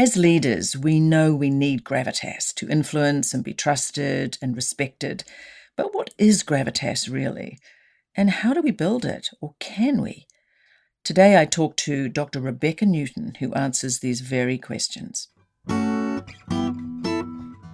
As leaders, we know we need gravitas to influence and be trusted and respected. But what is gravitas really? And how do we build it, or can we? Today I talk to Dr. Rebecca Newton, who answers these very questions.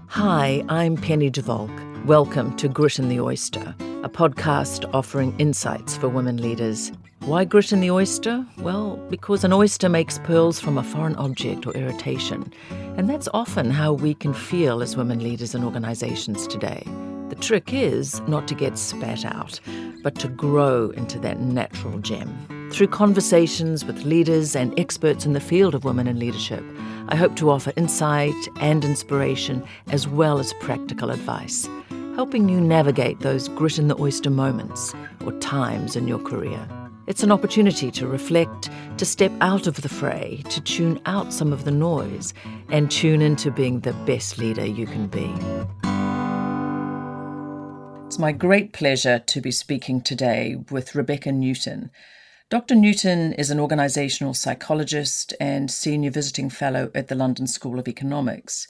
Hi, I'm Penny de Valk. Welcome to Grit in the Oyster, a podcast offering insights for women leaders. Why grit in the oyster? Well, because an oyster makes pearls from a foreign object or irritation. And that's often how we can feel as women leaders in organizations today. The trick is not to get spat out, but to grow into that natural gem. Through conversations with leaders and experts in the field of women in leadership, I hope to offer insight and inspiration as well as practical advice, helping you navigate those grit in the oyster moments or times in your career. It's an opportunity to reflect, to step out of the fray, to tune out some of the noise, and tune into being the best leader you can be. It's my great pleasure to be speaking today with Rebecca Newton. Dr. Newton is an organisational psychologist and senior visiting fellow at the London School of Economics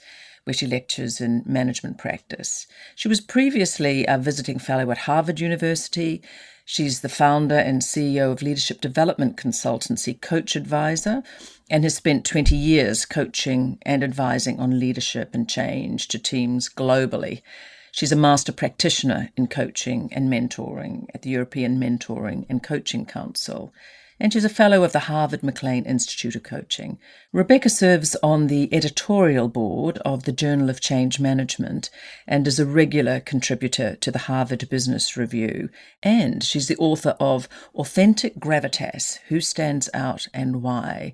where she lectures in management practice. She was previously a visiting fellow at Harvard University. She's the founder and CEO of leadership development consultancy Coach Advisor and has spent 20 years coaching and advising on leadership and change to teams globally. She's a master practitioner in coaching and mentoring at the European Mentoring and Coaching Council and she's a fellow of the Harvard McLean Institute of Coaching. Rebecca serves on the editorial board of the Journal of Change Management and is a regular contributor to the Harvard Business Review. And she's the author of Authentic Gravitas Who Stands Out and Why.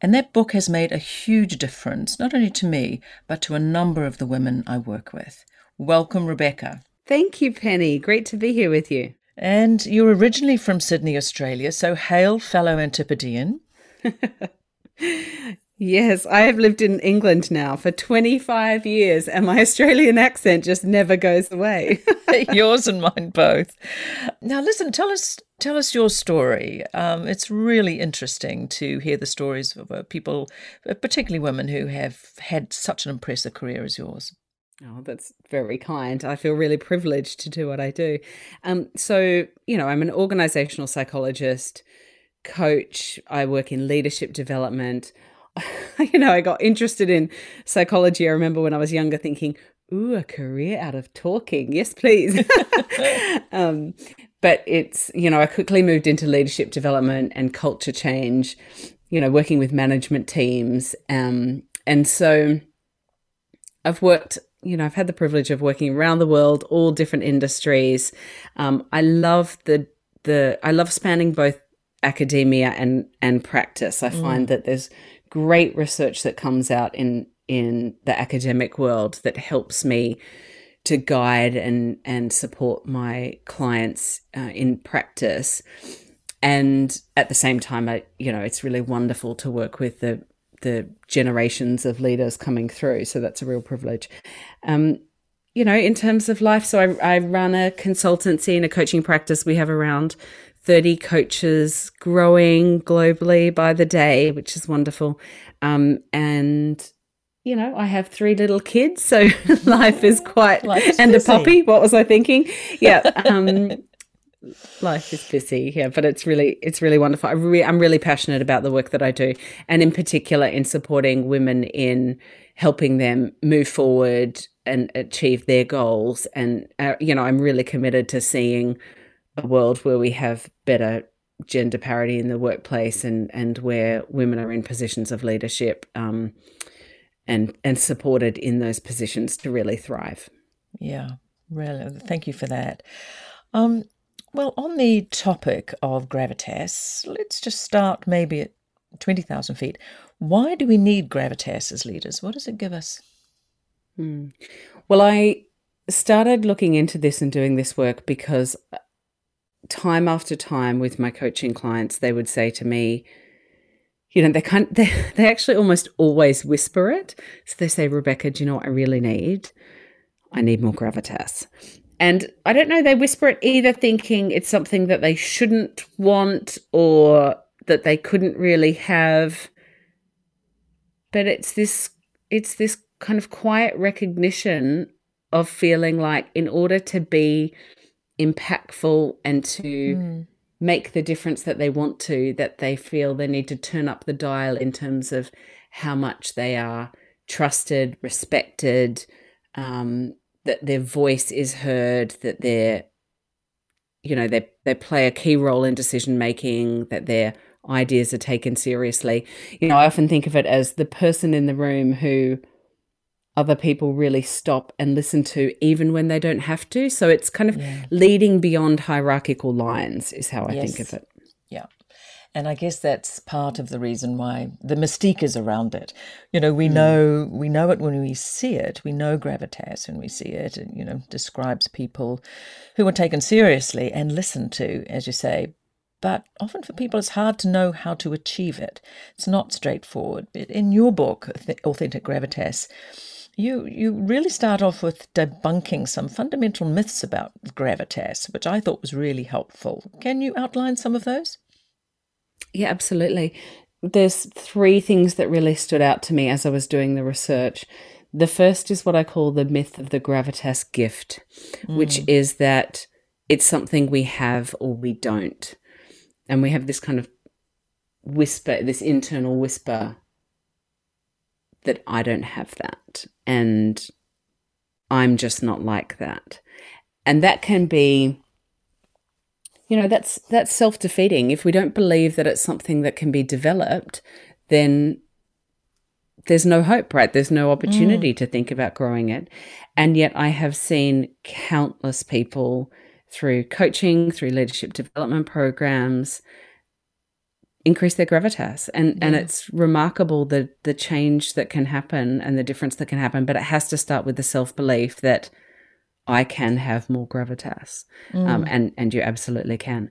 And that book has made a huge difference, not only to me, but to a number of the women I work with. Welcome, Rebecca. Thank you, Penny. Great to be here with you. And you're originally from Sydney, Australia, so hail, fellow Antipodean. yes, I have lived in England now for 25 years, and my Australian accent just never goes away. Yours and mine both. Now, listen, tell us tell us your story. Um, it's really interesting to hear the stories of people, particularly women, who have had such an impressive career as yours. Oh, that's very kind. I feel really privileged to do what I do. Um, so, you know, I'm an organizational psychologist, coach. I work in leadership development. you know, I got interested in psychology. I remember when I was younger thinking, ooh, a career out of talking. Yes, please. um, but it's, you know, I quickly moved into leadership development and culture change, you know, working with management teams. Um, and so I've worked you know, I've had the privilege of working around the world, all different industries. Um, I love the the I love spanning both academia and and practice. I mm. find that there's great research that comes out in in the academic world that helps me to guide and and support my clients uh, in practice and at the same time I you know it's really wonderful to work with the the generations of leaders coming through. So that's a real privilege. Um, you know, in terms of life, so I, I run a consultancy and a coaching practice. We have around 30 coaches growing globally by the day, which is wonderful. Um, and you know, I have three little kids, so life is quite life and busy. a puppy. What was I thinking? Yeah. Um, life is busy yeah but it's really it's really wonderful. I re- i'm really passionate about the work that i do and in particular in supporting women in helping them move forward and achieve their goals. And uh, you know i'm really committed to seeing a world where we have better gender parity in the workplace and and where women are in positions of leadership um, and and supported in those positions to really thrive. Yeah really. Thank you for that. Um, well, on the topic of gravitas, let's just start maybe at 20,000 feet. Why do we need gravitas as leaders? What does it give us? Hmm. Well, I started looking into this and doing this work because uh, time after time with my coaching clients, they would say to me, you know, they kind they, they actually almost always whisper it. So they say, Rebecca, do you know what I really need? I need more gravitas. And I don't know, they whisper it either thinking it's something that they shouldn't want or that they couldn't really have. but it's this it's this kind of quiet recognition of feeling like in order to be impactful and to mm. make the difference that they want to that they feel they need to turn up the dial in terms of how much they are trusted respected um, that their voice is heard that they're you know they they play a key role in decision making that their ideas are taken seriously you know i often think of it as the person in the room who other people really stop and listen to even when they don't have to so it's kind of yeah. leading beyond hierarchical lines is how i yes. think of it and I guess that's part of the reason why the mystique is around it. You know, we mm. know we know it when we see it. We know gravitas when we see it, and you know, describes people who are taken seriously and listened to, as you say. But often for people, it's hard to know how to achieve it. It's not straightforward. In your book, Authentic Gravitas, you you really start off with debunking some fundamental myths about gravitas, which I thought was really helpful. Can you outline some of those? Yeah, absolutely. There's three things that really stood out to me as I was doing the research. The first is what I call the myth of the gravitas gift, mm. which is that it's something we have or we don't. And we have this kind of whisper, this internal whisper that I don't have that. And I'm just not like that. And that can be you know that's that's self-defeating if we don't believe that it's something that can be developed then there's no hope right there's no opportunity mm. to think about growing it and yet i have seen countless people through coaching through leadership development programs increase their gravitas and yeah. and it's remarkable the the change that can happen and the difference that can happen but it has to start with the self-belief that I can have more gravitas. Um, mm. Um, and, and you absolutely can.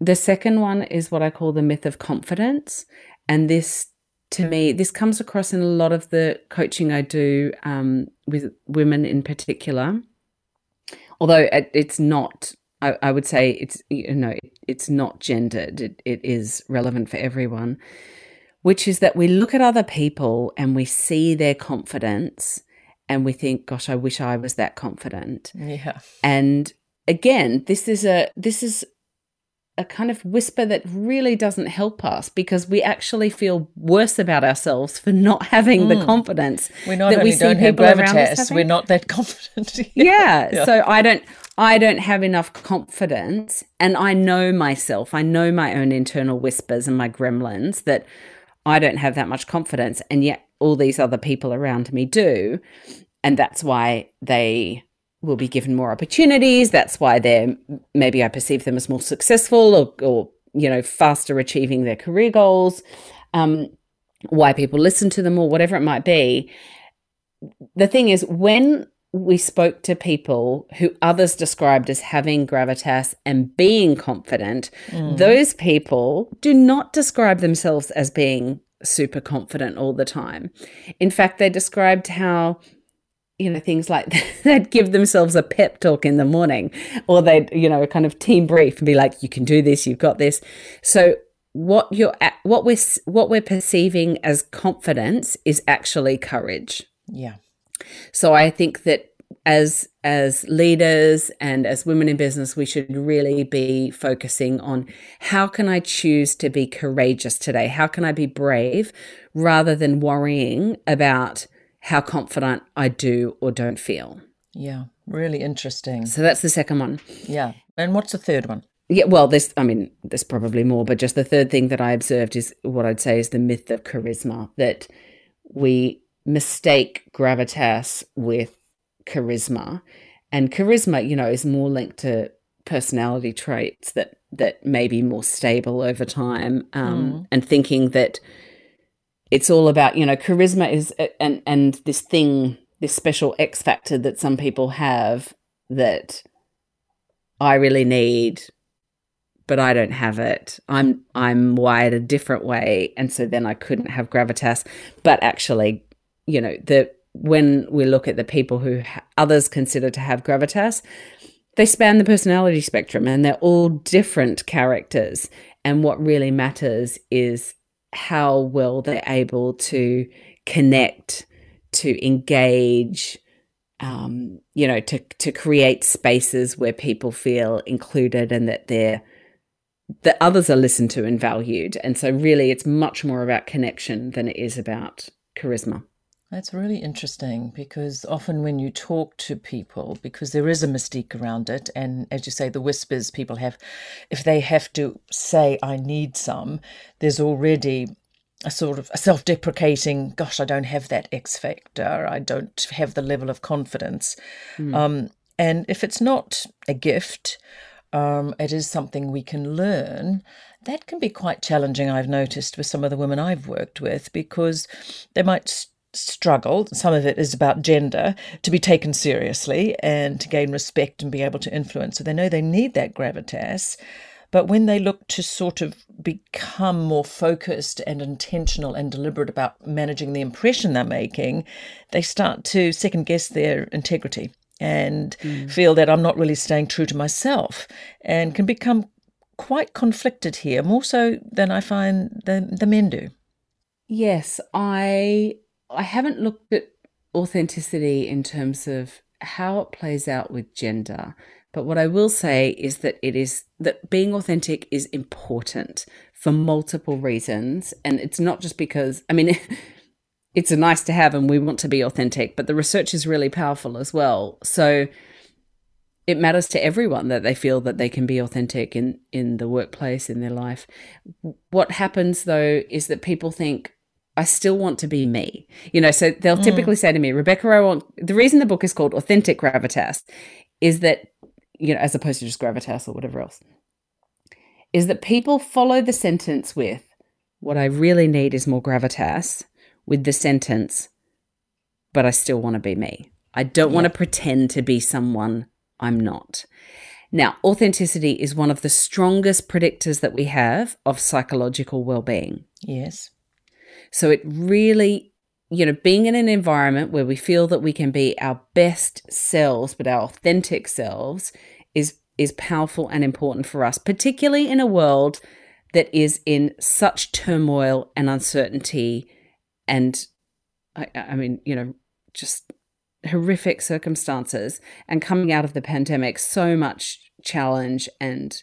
The second one is what I call the myth of confidence. And this, to me, this comes across in a lot of the coaching I do um, with women in particular. Although it's not, I, I, would say it's, you know, it's not gendered, it, it is relevant for everyone, which is that we look at other people and we see their confidence and we think, gosh, I wish I was that confident. Yeah. And again, this is a this is a kind of whisper that really doesn't help us because we actually feel worse about ourselves for not having mm. the confidence we not that we see people around us we're not that confident yeah. yeah. so i don't i don't have enough confidence and i know myself i know my own internal whispers and my gremlins that i don't have that much confidence and yet all these other people around me do. And that's why they will be given more opportunities. That's why they're maybe I perceive them as more successful or, or you know, faster achieving their career goals. Um, why people listen to them or whatever it might be. The thing is, when we spoke to people who others described as having gravitas and being confident, mm. those people do not describe themselves as being super confident all the time. In fact, they described how you know things like they'd give themselves a pep talk in the morning or they'd you know kind of team brief and be like you can do this you've got this. So what you're what we're what we're perceiving as confidence is actually courage. Yeah. So i think that as as leaders and as women in business we should really be focusing on how can i choose to be courageous today? How can i be brave rather than worrying about how confident i do or don't feel? Yeah really interesting. So that's the second one. Yeah and what's the third one? Yeah well this, i mean there's probably more but just the third thing that i observed is what i'd say is the myth of charisma that we mistake gravitas with charisma. And charisma, you know, is more linked to personality traits that that may be more stable over time. Um, mm. And thinking that it's all about, you know, charisma is and and this thing, this special X factor that some people have that I really need but I don't have it. I'm I'm wired a different way, and so then I couldn't have gravitas. But actually, you know, the when we look at the people who others consider to have gravitas, they span the personality spectrum and they're all different characters. And what really matters is how well they're able to connect, to engage, um, you know, to to create spaces where people feel included and that they're that others are listened to and valued. And so really it's much more about connection than it is about charisma. That's really interesting because often when you talk to people, because there is a mystique around it, and as you say, the whispers people have, if they have to say, I need some, there's already a sort of a self deprecating, gosh, I don't have that X factor, I don't have the level of confidence. Mm. Um, and if it's not a gift, um, it is something we can learn. That can be quite challenging, I've noticed, with some of the women I've worked with, because they might struggle, some of it is about gender, to be taken seriously and to gain respect and be able to influence. So they know they need that gravitas. But when they look to sort of become more focused and intentional and deliberate about managing the impression they're making, they start to second guess their integrity and mm. feel that I'm not really staying true to myself and can become quite conflicted here, more so than I find the, the men do. Yes, I I haven't looked at authenticity in terms of how it plays out with gender. But what I will say is that it is that being authentic is important for multiple reasons. And it's not just because, I mean, it's a nice to have and we want to be authentic, but the research is really powerful as well. So it matters to everyone that they feel that they can be authentic in, in the workplace, in their life. What happens though is that people think, I still want to be me. You know, so they'll mm. typically say to me, Rebecca, I want the reason the book is called Authentic Gravitas is that, you know, as opposed to just gravitas or whatever else, is that people follow the sentence with, what I really need is more gravitas, with the sentence, but I still want to be me. I don't want to pretend to be someone I'm not. Now, authenticity is one of the strongest predictors that we have of psychological well being. Yes. So it really, you know, being in an environment where we feel that we can be our best selves, but our authentic selves is is powerful and important for us, particularly in a world that is in such turmoil and uncertainty and I, I mean, you know, just horrific circumstances and coming out of the pandemic, so much challenge and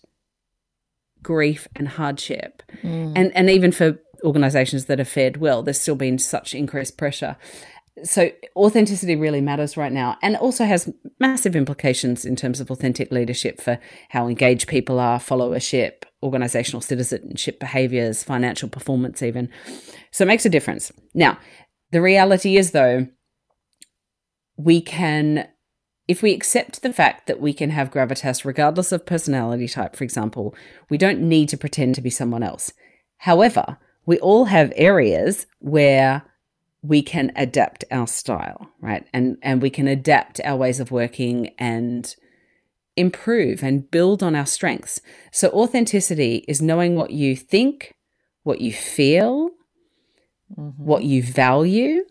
grief and hardship. Mm. And and even for organizations that have fared well, there's still been such increased pressure. So authenticity really matters right now and also has massive implications in terms of authentic leadership for how engaged people are, followership, organizational citizenship behaviors, financial performance even. So it makes a difference. Now, the reality is though we can if we accept the fact that we can have gravitas regardless of personality type, for example, we don't need to pretend to be someone else. However, we all have areas where we can adapt our style, right? And and we can adapt our ways of working and improve and build on our strengths. So authenticity is knowing what you think, what you feel, mm-hmm. what you value,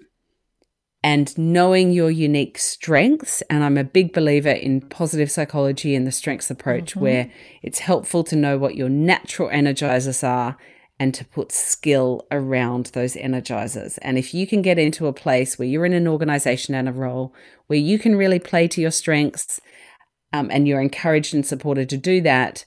and knowing your unique strengths. And I'm a big believer in positive psychology and the strengths approach, mm-hmm. where it's helpful to know what your natural energizers are and to put skill around those energizers. And if you can get into a place where you're in an organization and a role where you can really play to your strengths um, and you're encouraged and supported to do that,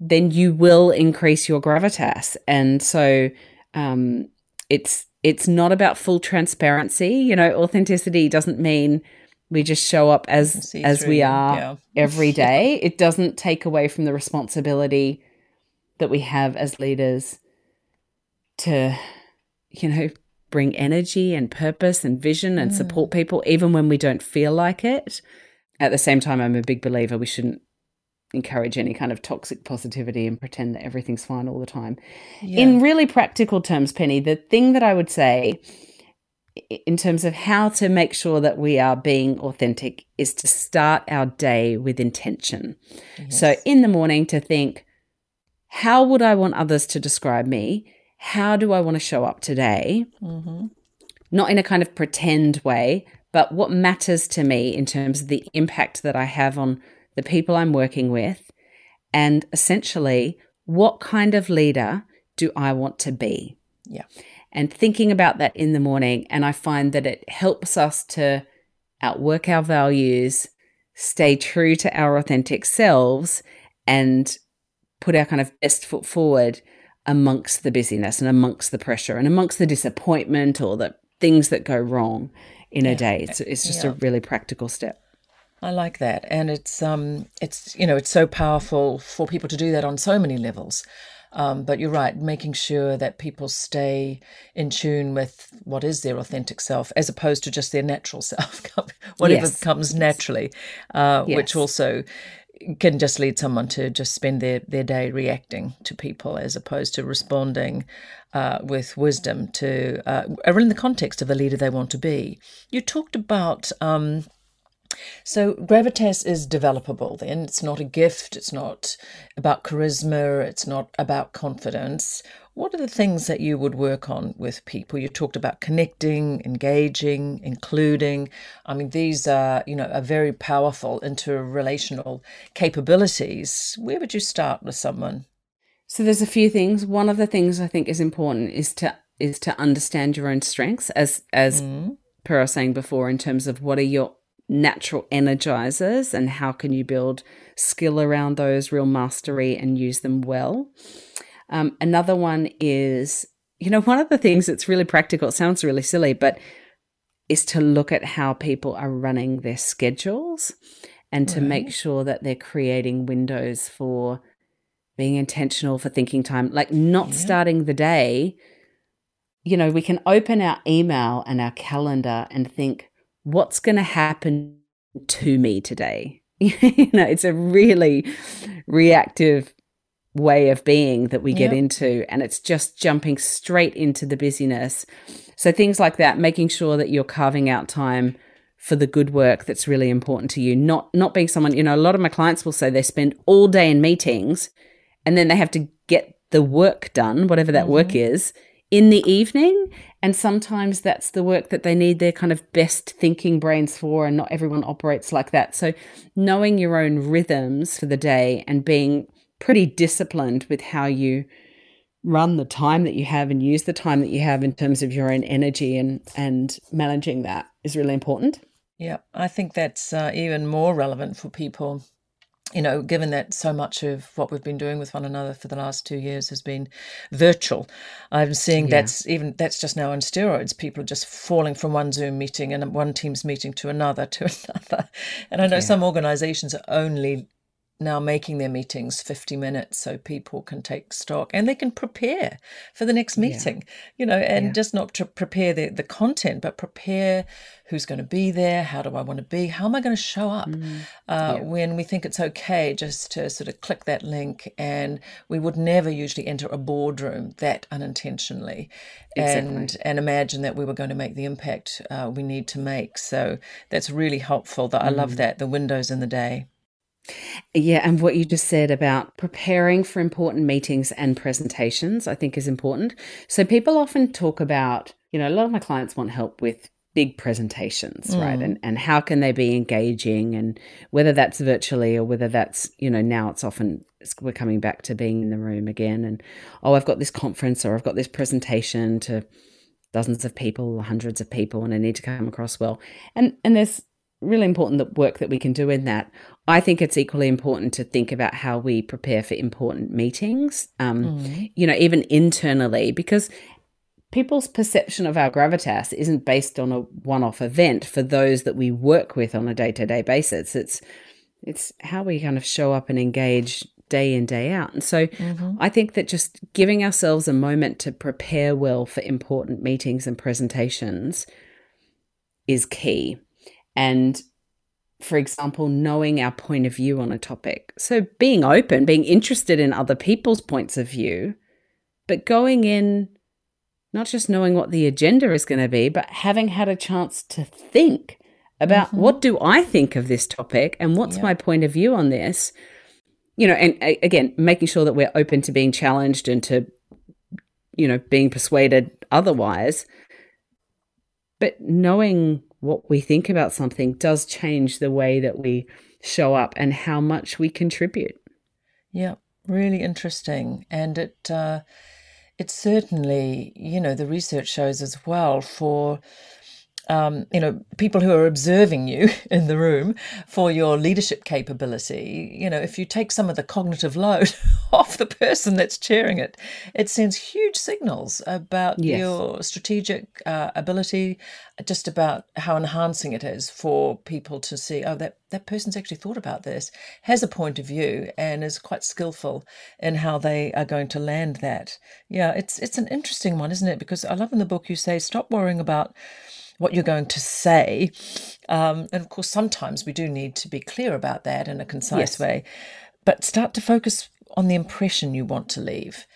then you will increase your gravitas. And so um, it's it's not about full transparency. You know, authenticity doesn't mean we just show up as as we are yeah. every day. It doesn't take away from the responsibility that we have as leaders to, you know, bring energy and purpose and vision and mm. support people, even when we don't feel like it. At the same time, I'm a big believer we shouldn't encourage any kind of toxic positivity and pretend that everything's fine all the time. Yeah. In really practical terms, Penny, the thing that I would say in terms of how to make sure that we are being authentic is to start our day with intention. Yes. So in the morning to think, how would I want others to describe me? How do I want to show up today? Mm-hmm. Not in a kind of pretend way, but what matters to me in terms of the impact that I have on the people I'm working with. And essentially, what kind of leader do I want to be? Yeah. and thinking about that in the morning. And I find that it helps us to outwork our values, stay true to our authentic selves, and put our kind of best foot forward amongst the busyness and amongst the pressure and amongst the disappointment or the things that go wrong in yeah. a day. It's, it's just yeah. a really practical step. I like that, and it's um, it's you know, it's so powerful for people to do that on so many levels. Um, but you're right, making sure that people stay in tune with what is their authentic self, as opposed to just their natural self, whatever yes. comes naturally, uh, yes. which also can just lead someone to just spend their, their day reacting to people as opposed to responding uh, with wisdom to uh, in the context of the leader they want to be. You talked about um, so gravitas is developable then. It's not a gift, it's not about charisma, it's not about confidence. What are the things that you would work on with people? You talked about connecting, engaging, including. I mean, these are, you know, are very powerful interrelational capabilities. Where would you start with someone? So there's a few things. One of the things I think is important is to is to understand your own strengths as as mm. per was saying before, in terms of what are your natural energizers and how can you build skill around those, real mastery, and use them well. Um, another one is, you know, one of the things that's really practical, it sounds really silly, but is to look at how people are running their schedules and to right. make sure that they're creating windows for being intentional for thinking time, like not yeah. starting the day. You know, we can open our email and our calendar and think, what's going to happen to me today? you know, it's a really reactive way of being that we get yep. into and it's just jumping straight into the busyness so things like that making sure that you're carving out time for the good work that's really important to you not not being someone you know a lot of my clients will say they spend all day in meetings and then they have to get the work done whatever that mm-hmm. work is in the evening and sometimes that's the work that they need their kind of best thinking brains for, and not everyone operates like that. So, knowing your own rhythms for the day and being pretty disciplined with how you run the time that you have and use the time that you have in terms of your own energy and and managing that is really important. Yeah, I think that's uh, even more relevant for people you know, given that so much of what we've been doing with one another for the last two years has been virtual, I'm seeing yeah. that's even that's just now on steroids. People are just falling from one Zoom meeting and one Teams meeting to another to another. And I know yeah. some organisations are only now making their meetings 50 minutes so people can take stock and they can prepare for the next meeting yeah. you know and yeah. just not to prepare the, the content but prepare who's going to be there how do i want to be how am i going to show up mm. uh, yeah. when we think it's okay just to sort of click that link and we would never usually enter a boardroom that unintentionally exactly. and and imagine that we were going to make the impact uh, we need to make so that's really helpful that mm. i love mm. that the windows in the day yeah, and what you just said about preparing for important meetings and presentations, I think is important. So people often talk about, you know, a lot of my clients want help with big presentations, mm. right? And and how can they be engaging and whether that's virtually or whether that's, you know, now it's often it's, we're coming back to being in the room again and oh, I've got this conference or I've got this presentation to dozens of people, hundreds of people and I need to come across well. And and there's really important that work that we can do in that. I think it's equally important to think about how we prepare for important meetings, um, mm. you know, even internally, because people's perception of our gravitas isn't based on a one-off event for those that we work with on a day-to-day basis. It's it's how we kind of show up and engage day in day out. And so mm-hmm. I think that just giving ourselves a moment to prepare well for important meetings and presentations is key and for example, knowing our point of view on a topic. So being open, being interested in other people's points of view, but going in not just knowing what the agenda is going to be, but having had a chance to think about mm-hmm. what do I think of this topic and what's yeah. my point of view on this. You know, and again, making sure that we're open to being challenged and to, you know, being persuaded otherwise. But knowing what we think about something does change the way that we show up and how much we contribute. Yeah, really interesting. And it, uh, it's certainly, you know, the research shows as well for um, you know, people who are observing you in the room for your leadership capability, you know, if you take some of the cognitive load off the person that's chairing it, it sends huge signals about yes. your strategic uh, ability, just about how enhancing it is for people to see, oh, that, that person's actually thought about this, has a point of view, and is quite skillful in how they are going to land that. Yeah, it's it's an interesting one, isn't it? Because I love in the book you say, stop worrying about what you're going to say. Um, and of course, sometimes we do need to be clear about that in a concise yes. way, but start to focus on the impression you want to leave.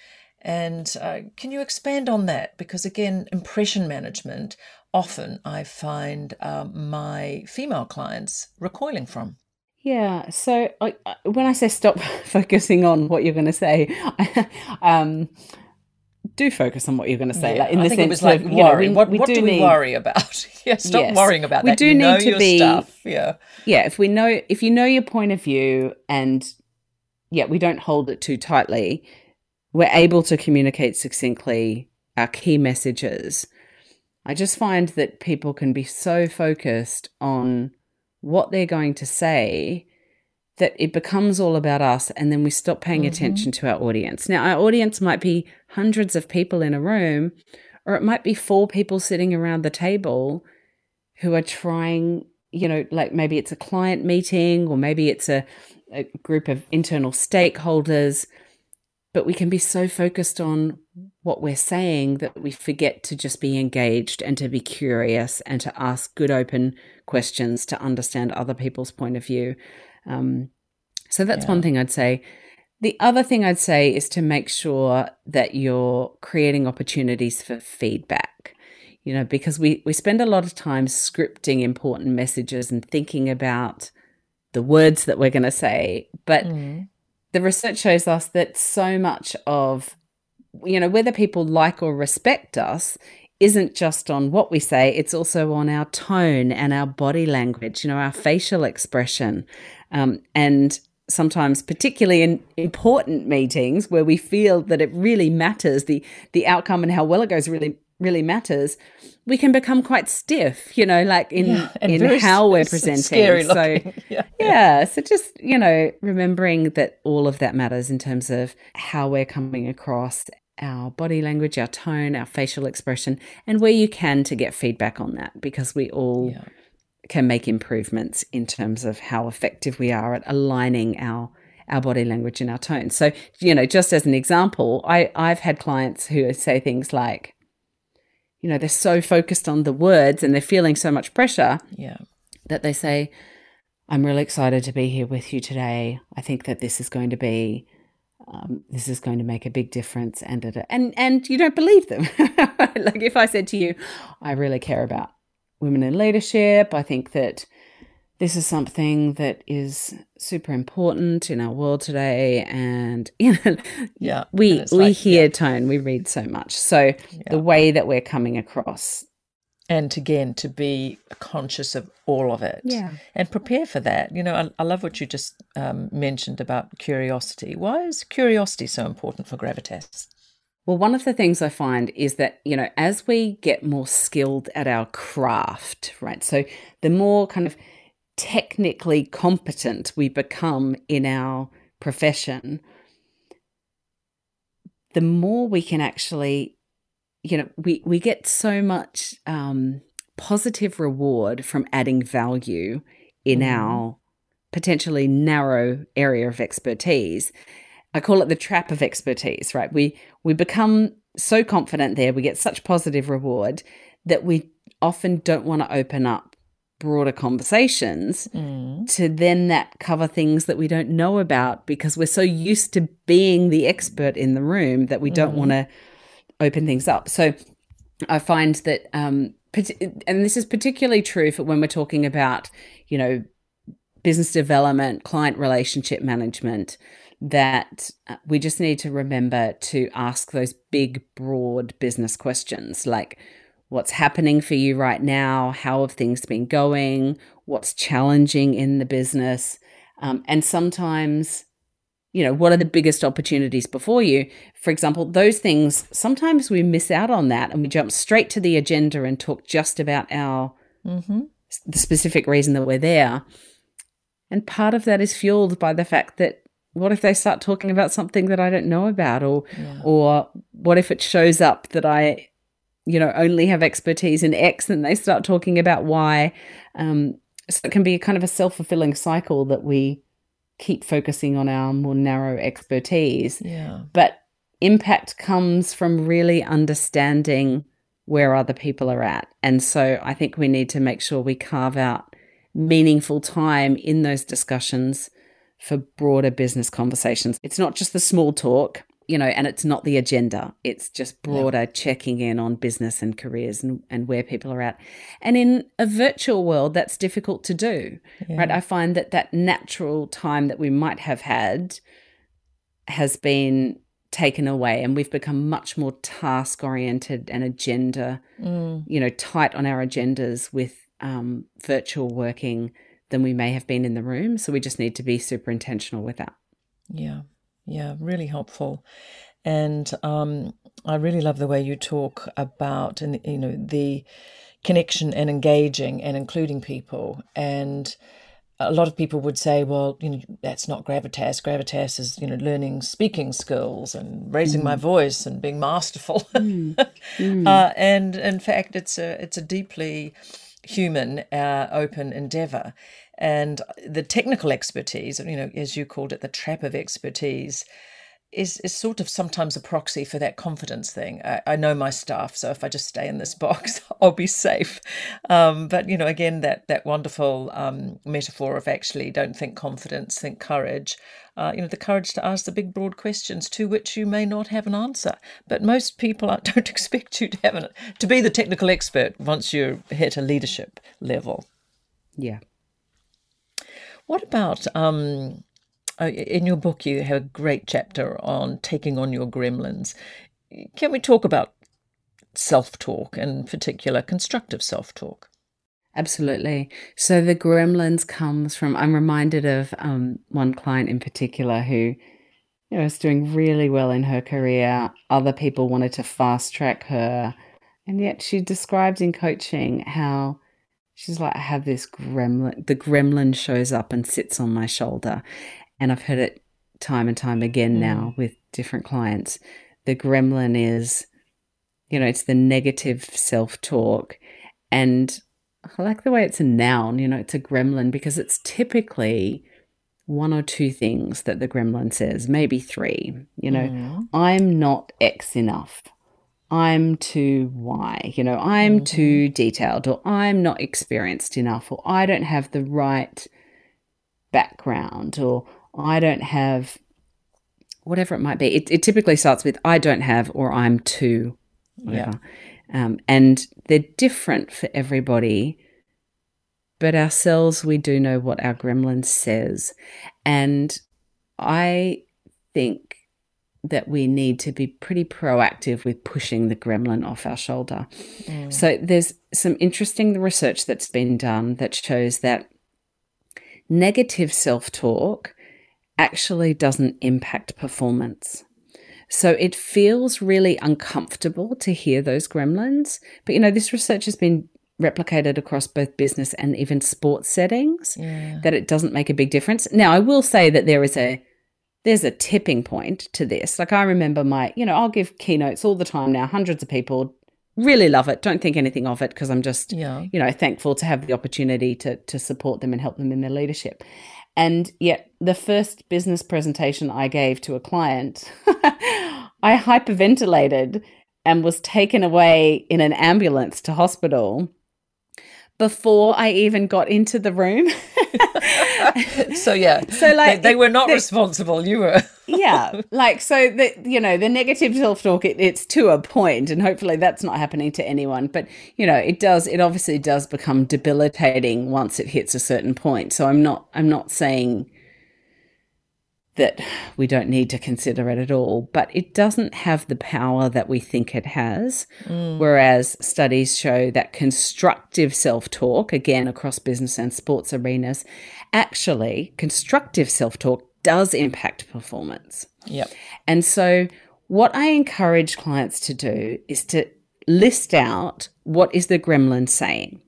And uh, can you expand on that? Because again, impression management, often I find um, my female clients recoiling from. Yeah. So I, when I say stop focusing on what you're going to say, um, do focus on what you're going to say. Yeah, like in I sense it was like of, worry. Know, what, we, what do, do, we need, worry about? yeah, stop yes. worrying about we that. do you need to be, stuff. Yeah. Yeah. If we know, if you know your point of view and yeah, we don't hold it too tightly, we're able to communicate succinctly our key messages. I just find that people can be so focused on what they're going to say that it becomes all about us and then we stop paying mm-hmm. attention to our audience. Now, our audience might be hundreds of people in a room, or it might be four people sitting around the table who are trying, you know, like maybe it's a client meeting or maybe it's a, a group of internal stakeholders. But we can be so focused on what we're saying that we forget to just be engaged and to be curious and to ask good open questions to understand other people's point of view. Um, so that's yeah. one thing I'd say. The other thing I'd say is to make sure that you're creating opportunities for feedback. You know, because we, we spend a lot of time scripting important messages and thinking about the words that we're going to say. But mm. the research shows us that so much of, you know, whether people like or respect us isn't just on what we say, it's also on our tone and our body language, you know, our facial expression. Um, and sometimes particularly in important meetings where we feel that it really matters the the outcome and how well it goes really really matters we can become quite stiff you know like in yeah, in how we're presenting so yeah. yeah so just you know remembering that all of that matters in terms of how we're coming across our body language, our tone, our facial expression, and where you can to get feedback on that because we all yeah. Can make improvements in terms of how effective we are at aligning our our body language and our tone. So, you know, just as an example, I, I've had clients who say things like, you know, they're so focused on the words and they're feeling so much pressure yeah. that they say, I'm really excited to be here with you today. I think that this is going to be um, this is going to make a big difference and and and you don't believe them like if i said to you i really care about women in leadership. I think that this is something that is super important in our world today. And you know yeah we we like, hear yeah. tone we read so much. So yeah. the way that we're coming across. And again to be conscious of all of it. Yeah. And prepare for that. You know i, I love what you just um, mentioned about curiosity. Why is curiosity so important for gravitas well one of the things i find is that you know as we get more skilled at our craft right so the more kind of technically competent we become in our profession the more we can actually you know, we, we get so much um, positive reward from adding value in mm. our potentially narrow area of expertise. I call it the trap of expertise, right? We we become so confident there, we get such positive reward that we often don't want to open up broader conversations mm. to then that cover things that we don't know about because we're so used to being the expert in the room that we don't mm. want to open things up. So I find that, um, and this is particularly true for when we're talking about, you know, business development, client relationship management, that uh, we just need to remember to ask those big, broad business questions like, what's happening for you right now? How have things been going? What's challenging in the business? Um, and sometimes you know, what are the biggest opportunities before you? For example, those things, sometimes we miss out on that and we jump straight to the agenda and talk just about our mm-hmm. the specific reason that we're there. And part of that is fueled by the fact that what if they start talking about something that I don't know about or yeah. or what if it shows up that I you know only have expertise in X and they start talking about Y um, so it can be kind of a self-fulfilling cycle that we keep focusing on our more narrow expertise. Yeah. But impact comes from really understanding where other people are at. And so I think we need to make sure we carve out meaningful time in those discussions for broader business conversations. It's not just the small talk, you know, and it's not the agenda. It's just broader yeah. checking in on business and careers and, and where people are at. And in a virtual world, that's difficult to do, yeah. right? I find that that natural time that we might have had has been taken away and we've become much more task oriented and agenda, mm. you know, tight on our agendas with um, virtual working than we may have been in the room. So we just need to be super intentional with that. Yeah. Yeah, really helpful. And um, I really love the way you talk about, and you know, the connection and engaging and including people. And a lot of people would say, well, you know, that's not gravitas. Gravitas is, you know, learning speaking skills and raising mm. my voice and being masterful. Mm. Mm. Uh, and in fact, it's a it's a deeply human, uh, open endeavor and the technical expertise, you know, as you called it, the trap of expertise, is is sort of sometimes a proxy for that confidence thing. I, I know my stuff, so if I just stay in this box, I'll be safe. Um, but you know, again, that that wonderful um, metaphor of actually don't think confidence, think courage. Uh, you know, the courage to ask the big, broad questions to which you may not have an answer. But most people don't expect you to have an, to be the technical expert once you hit a leadership level. Yeah. What about um, uh, in your book? You have a great chapter on taking on your gremlins. Can we talk about self talk, in particular, constructive self talk? Absolutely. So the gremlins comes from. I'm reminded of um, one client in particular who, you know, was doing really well in her career. Other people wanted to fast track her, and yet she described in coaching how She's like, I have this gremlin. The gremlin shows up and sits on my shoulder. And I've heard it time and time again mm. now with different clients. The gremlin is, you know, it's the negative self talk. And I like the way it's a noun, you know, it's a gremlin because it's typically one or two things that the gremlin says, maybe three. You know, mm. I'm not X enough. I'm too why, you know, I'm mm-hmm. too detailed, or I'm not experienced enough, or I don't have the right background, or I don't have whatever it might be. It, it typically starts with I don't have, or I'm too, whatever. Yeah. Um, and they're different for everybody. But ourselves, we do know what our gremlin says. And I think that we need to be pretty proactive with pushing the gremlin off our shoulder. Mm. So there's some interesting research that's been done that shows that negative self-talk actually doesn't impact performance. So it feels really uncomfortable to hear those gremlins, but you know this research has been replicated across both business and even sports settings yeah. that it doesn't make a big difference. Now, I will say that there is a there's a tipping point to this. Like I remember my, you know, I'll give keynotes all the time now, hundreds of people really love it. Don't think anything of it because I'm just, yeah. you know, thankful to have the opportunity to to support them and help them in their leadership. And yet the first business presentation I gave to a client, I hyperventilated and was taken away in an ambulance to hospital before I even got into the room. so yeah, so like they, they were not the, responsible. You were. yeah, like so the you know the negative self talk. It, it's to a point, and hopefully that's not happening to anyone. But you know it does. It obviously does become debilitating once it hits a certain point. So I'm not. I'm not saying that we don't need to consider it at all, but it doesn't have the power that we think it has. Mm. Whereas studies show that constructive self talk, again, across business and sports arenas, actually, constructive self talk does impact performance. Yep. And so, what I encourage clients to do is to list out what is the gremlin saying.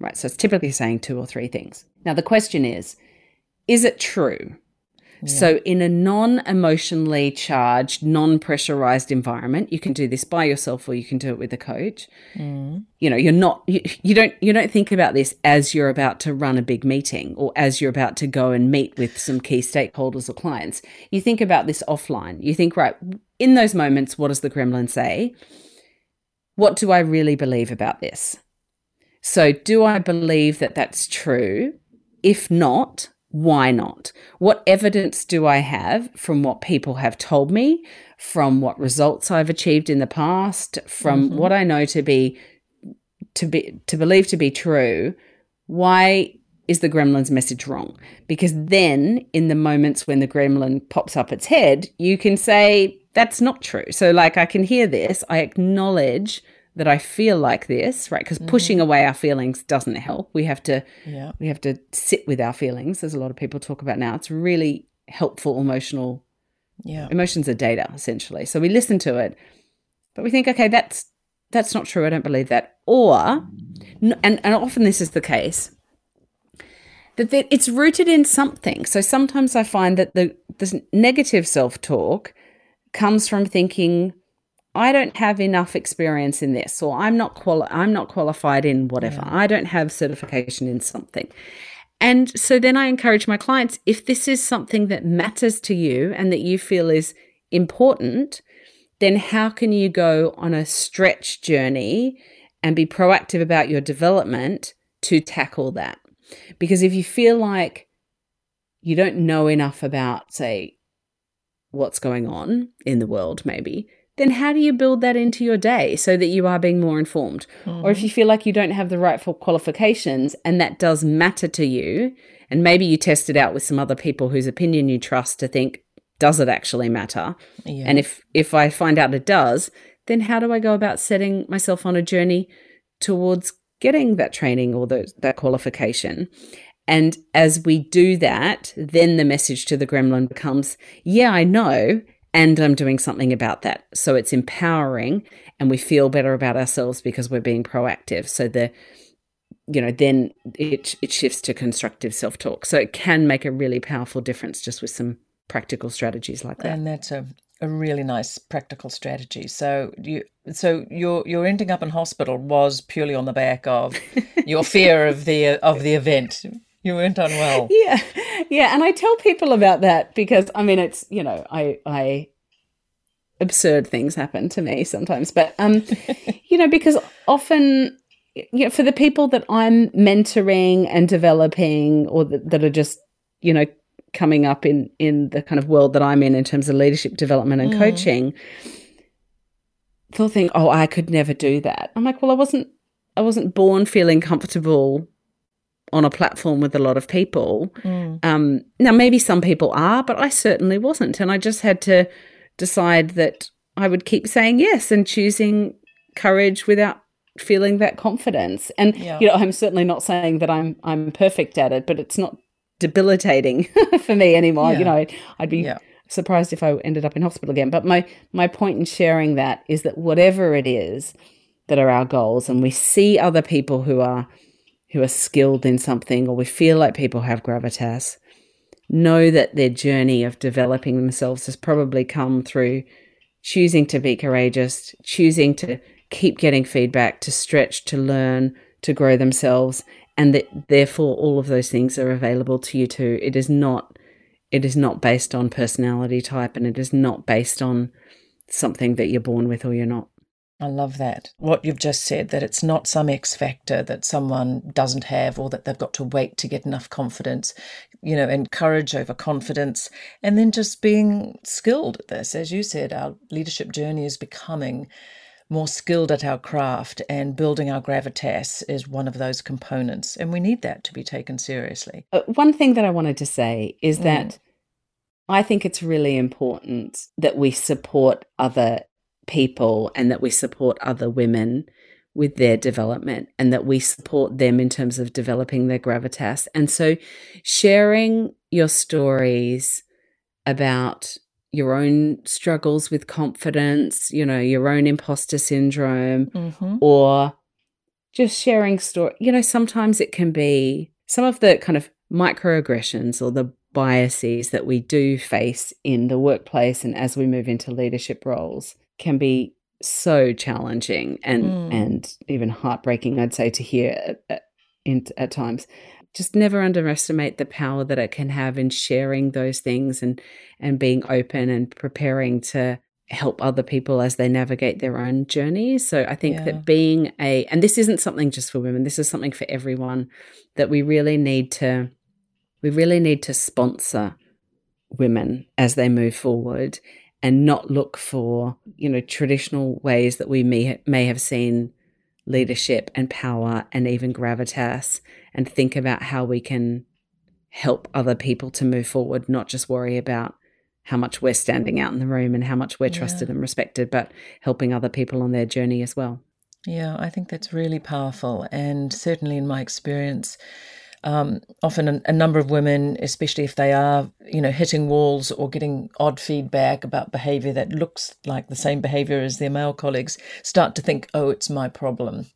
Right. So, it's typically saying two or three things. Now, the question is, is it true? So, in a non emotionally charged, non pressurized environment, you can do this by yourself or you can do it with a coach. Mm. You know, you're not, you, you, don't, you don't think about this as you're about to run a big meeting or as you're about to go and meet with some key stakeholders or clients. You think about this offline. You think, right, in those moments, what does the gremlin say? What do I really believe about this? So, do I believe that that's true? If not, why not? What evidence do I have from what people have told me, from what results I've achieved in the past, from mm-hmm. what I know to be to be to believe to be true? Why is the gremlin's message wrong? Because then in the moments when the gremlin pops up its head, you can say that's not true. So like I can hear this, I acknowledge that I feel like this, right? Because mm-hmm. pushing away our feelings doesn't help. We have to yeah. we have to sit with our feelings, as a lot of people talk about now. It's really helpful emotional yeah. Emotions are data, essentially. So we listen to it, but we think, okay, that's that's not true. I don't believe that. Or and, and often this is the case, that it's rooted in something. So sometimes I find that the this negative self-talk comes from thinking I don't have enough experience in this, or I'm not quali- I'm not qualified in whatever. Yeah. I don't have certification in something. And so then I encourage my clients if this is something that matters to you and that you feel is important, then how can you go on a stretch journey and be proactive about your development to tackle that? Because if you feel like you don't know enough about, say, what's going on in the world, maybe, then how do you build that into your day so that you are being more informed? Mm. Or if you feel like you don't have the rightful qualifications and that does matter to you, and maybe you test it out with some other people whose opinion you trust to think, does it actually matter? Yeah. And if if I find out it does, then how do I go about setting myself on a journey towards getting that training or those, that qualification? And as we do that, then the message to the gremlin becomes, yeah, I know and I'm doing something about that. So it's empowering and we feel better about ourselves because we're being proactive. So the you know, then it it shifts to constructive self-talk. So it can make a really powerful difference just with some practical strategies like that. And that's a a really nice practical strategy. So you so your your ending up in hospital was purely on the back of your fear of the of the event. You weren't unwell. Yeah. Yeah. And I tell people about that because I mean it's, you know, I I absurd things happen to me sometimes. But um, you know, because often you know, for the people that I'm mentoring and developing or that, that are just, you know, coming up in in the kind of world that I'm in in terms of leadership development and mm. coaching, they'll think, "Oh, I could never do that." I'm like, "Well, I wasn't I wasn't born feeling comfortable on a platform with a lot of people. Mm. Um, now, maybe some people are, but I certainly wasn't. And I just had to decide that I would keep saying yes and choosing courage without feeling that confidence. And yeah. you know, I'm certainly not saying that I'm I'm perfect at it, but it's not debilitating for me anymore. Yeah. You know, I'd be yeah. surprised if I ended up in hospital again. But my my point in sharing that is that whatever it is that are our goals, and we see other people who are who are skilled in something, or we feel like people have gravitas, know that their journey of developing themselves has probably come through choosing to be courageous, choosing to keep getting feedback, to stretch, to learn, to grow themselves, and that therefore all of those things are available to you too. It is not it is not based on personality type and it is not based on something that you're born with or you're not. I love that. What you've just said, that it's not some X factor that someone doesn't have or that they've got to wait to get enough confidence, you know, and courage over confidence. And then just being skilled at this. As you said, our leadership journey is becoming more skilled at our craft and building our gravitas is one of those components. And we need that to be taken seriously. Uh, one thing that I wanted to say is mm. that I think it's really important that we support other people and that we support other women with their development and that we support them in terms of developing their gravitas. And so sharing your stories about your own struggles with confidence, you know, your own imposter syndrome, mm-hmm. or just sharing story. You know, sometimes it can be some of the kind of microaggressions or the biases that we do face in the workplace and as we move into leadership roles can be so challenging and mm. and even heartbreaking i'd say to hear at, at, in, at times just never underestimate the power that it can have in sharing those things and and being open and preparing to help other people as they navigate their own journey So I think yeah. that being a and this isn't something just for women, this is something for everyone that we really need to we really need to sponsor women as they move forward and not look for, you know, traditional ways that we may may have seen leadership and power and even gravitas and think about how we can help other people to move forward, not just worry about how much we're standing out in the room and how much we're trusted yeah. and respected, but helping other people on their journey as well. Yeah, I think that's really powerful. And certainly in my experience, um, often a, a, number of women, especially if they are, you know, hitting walls or getting odd feedback about behavior that looks like the same behavior as their male colleagues, start to think, oh, it's my problem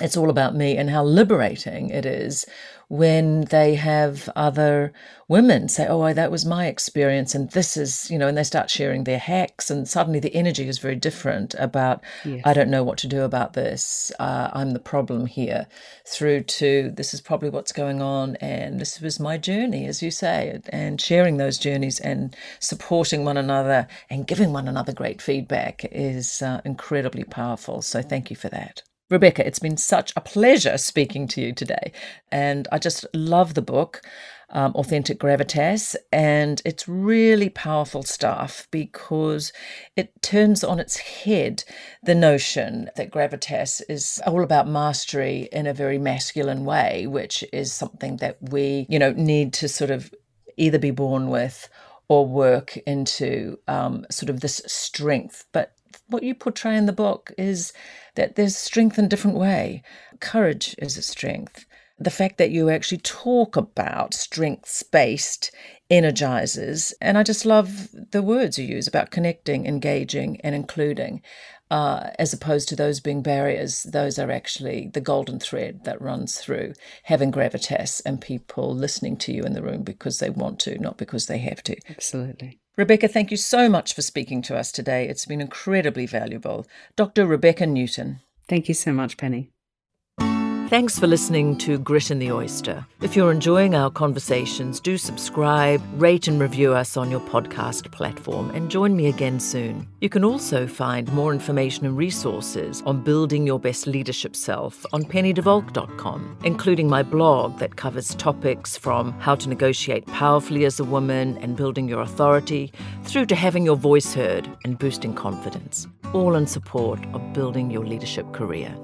it's all about me and how liberating it is when they have other women say, Oh, that was my experience, and this is, you know, and they start sharing their hacks, and suddenly the energy is very different about, yes. I don't know what to do about this, uh, I'm the problem here, through to this is probably what's going on, and this was my journey, as you say, and sharing those journeys and supporting one another and giving one another great feedback is uh, incredibly powerful. So, thank you for that. Rebecca, it's been such a pleasure speaking to you today. And I just love the book, um, Authentic Gravitas. And it's really powerful stuff because it turns on its head the notion that gravitas is all about mastery in a very masculine way, which is something that we, you know, need to sort of either be born with or work into um, sort of this strength. But what you portray in the book is that there's strength in different way. Courage is a strength. The fact that you actually talk about strengths based energizes. And I just love the words you use about connecting, engaging, and including. Uh, as opposed to those being barriers, those are actually the golden thread that runs through having gravitas and people listening to you in the room because they want to, not because they have to. Absolutely. Rebecca, thank you so much for speaking to us today. It's been incredibly valuable. Dr. Rebecca Newton. Thank you so much, Penny. Thanks for listening to Grit in the Oyster. If you're enjoying our conversations, do subscribe, rate, and review us on your podcast platform, and join me again soon. You can also find more information and resources on building your best leadership self on pennydevalk.com, including my blog that covers topics from how to negotiate powerfully as a woman and building your authority, through to having your voice heard and boosting confidence, all in support of building your leadership career.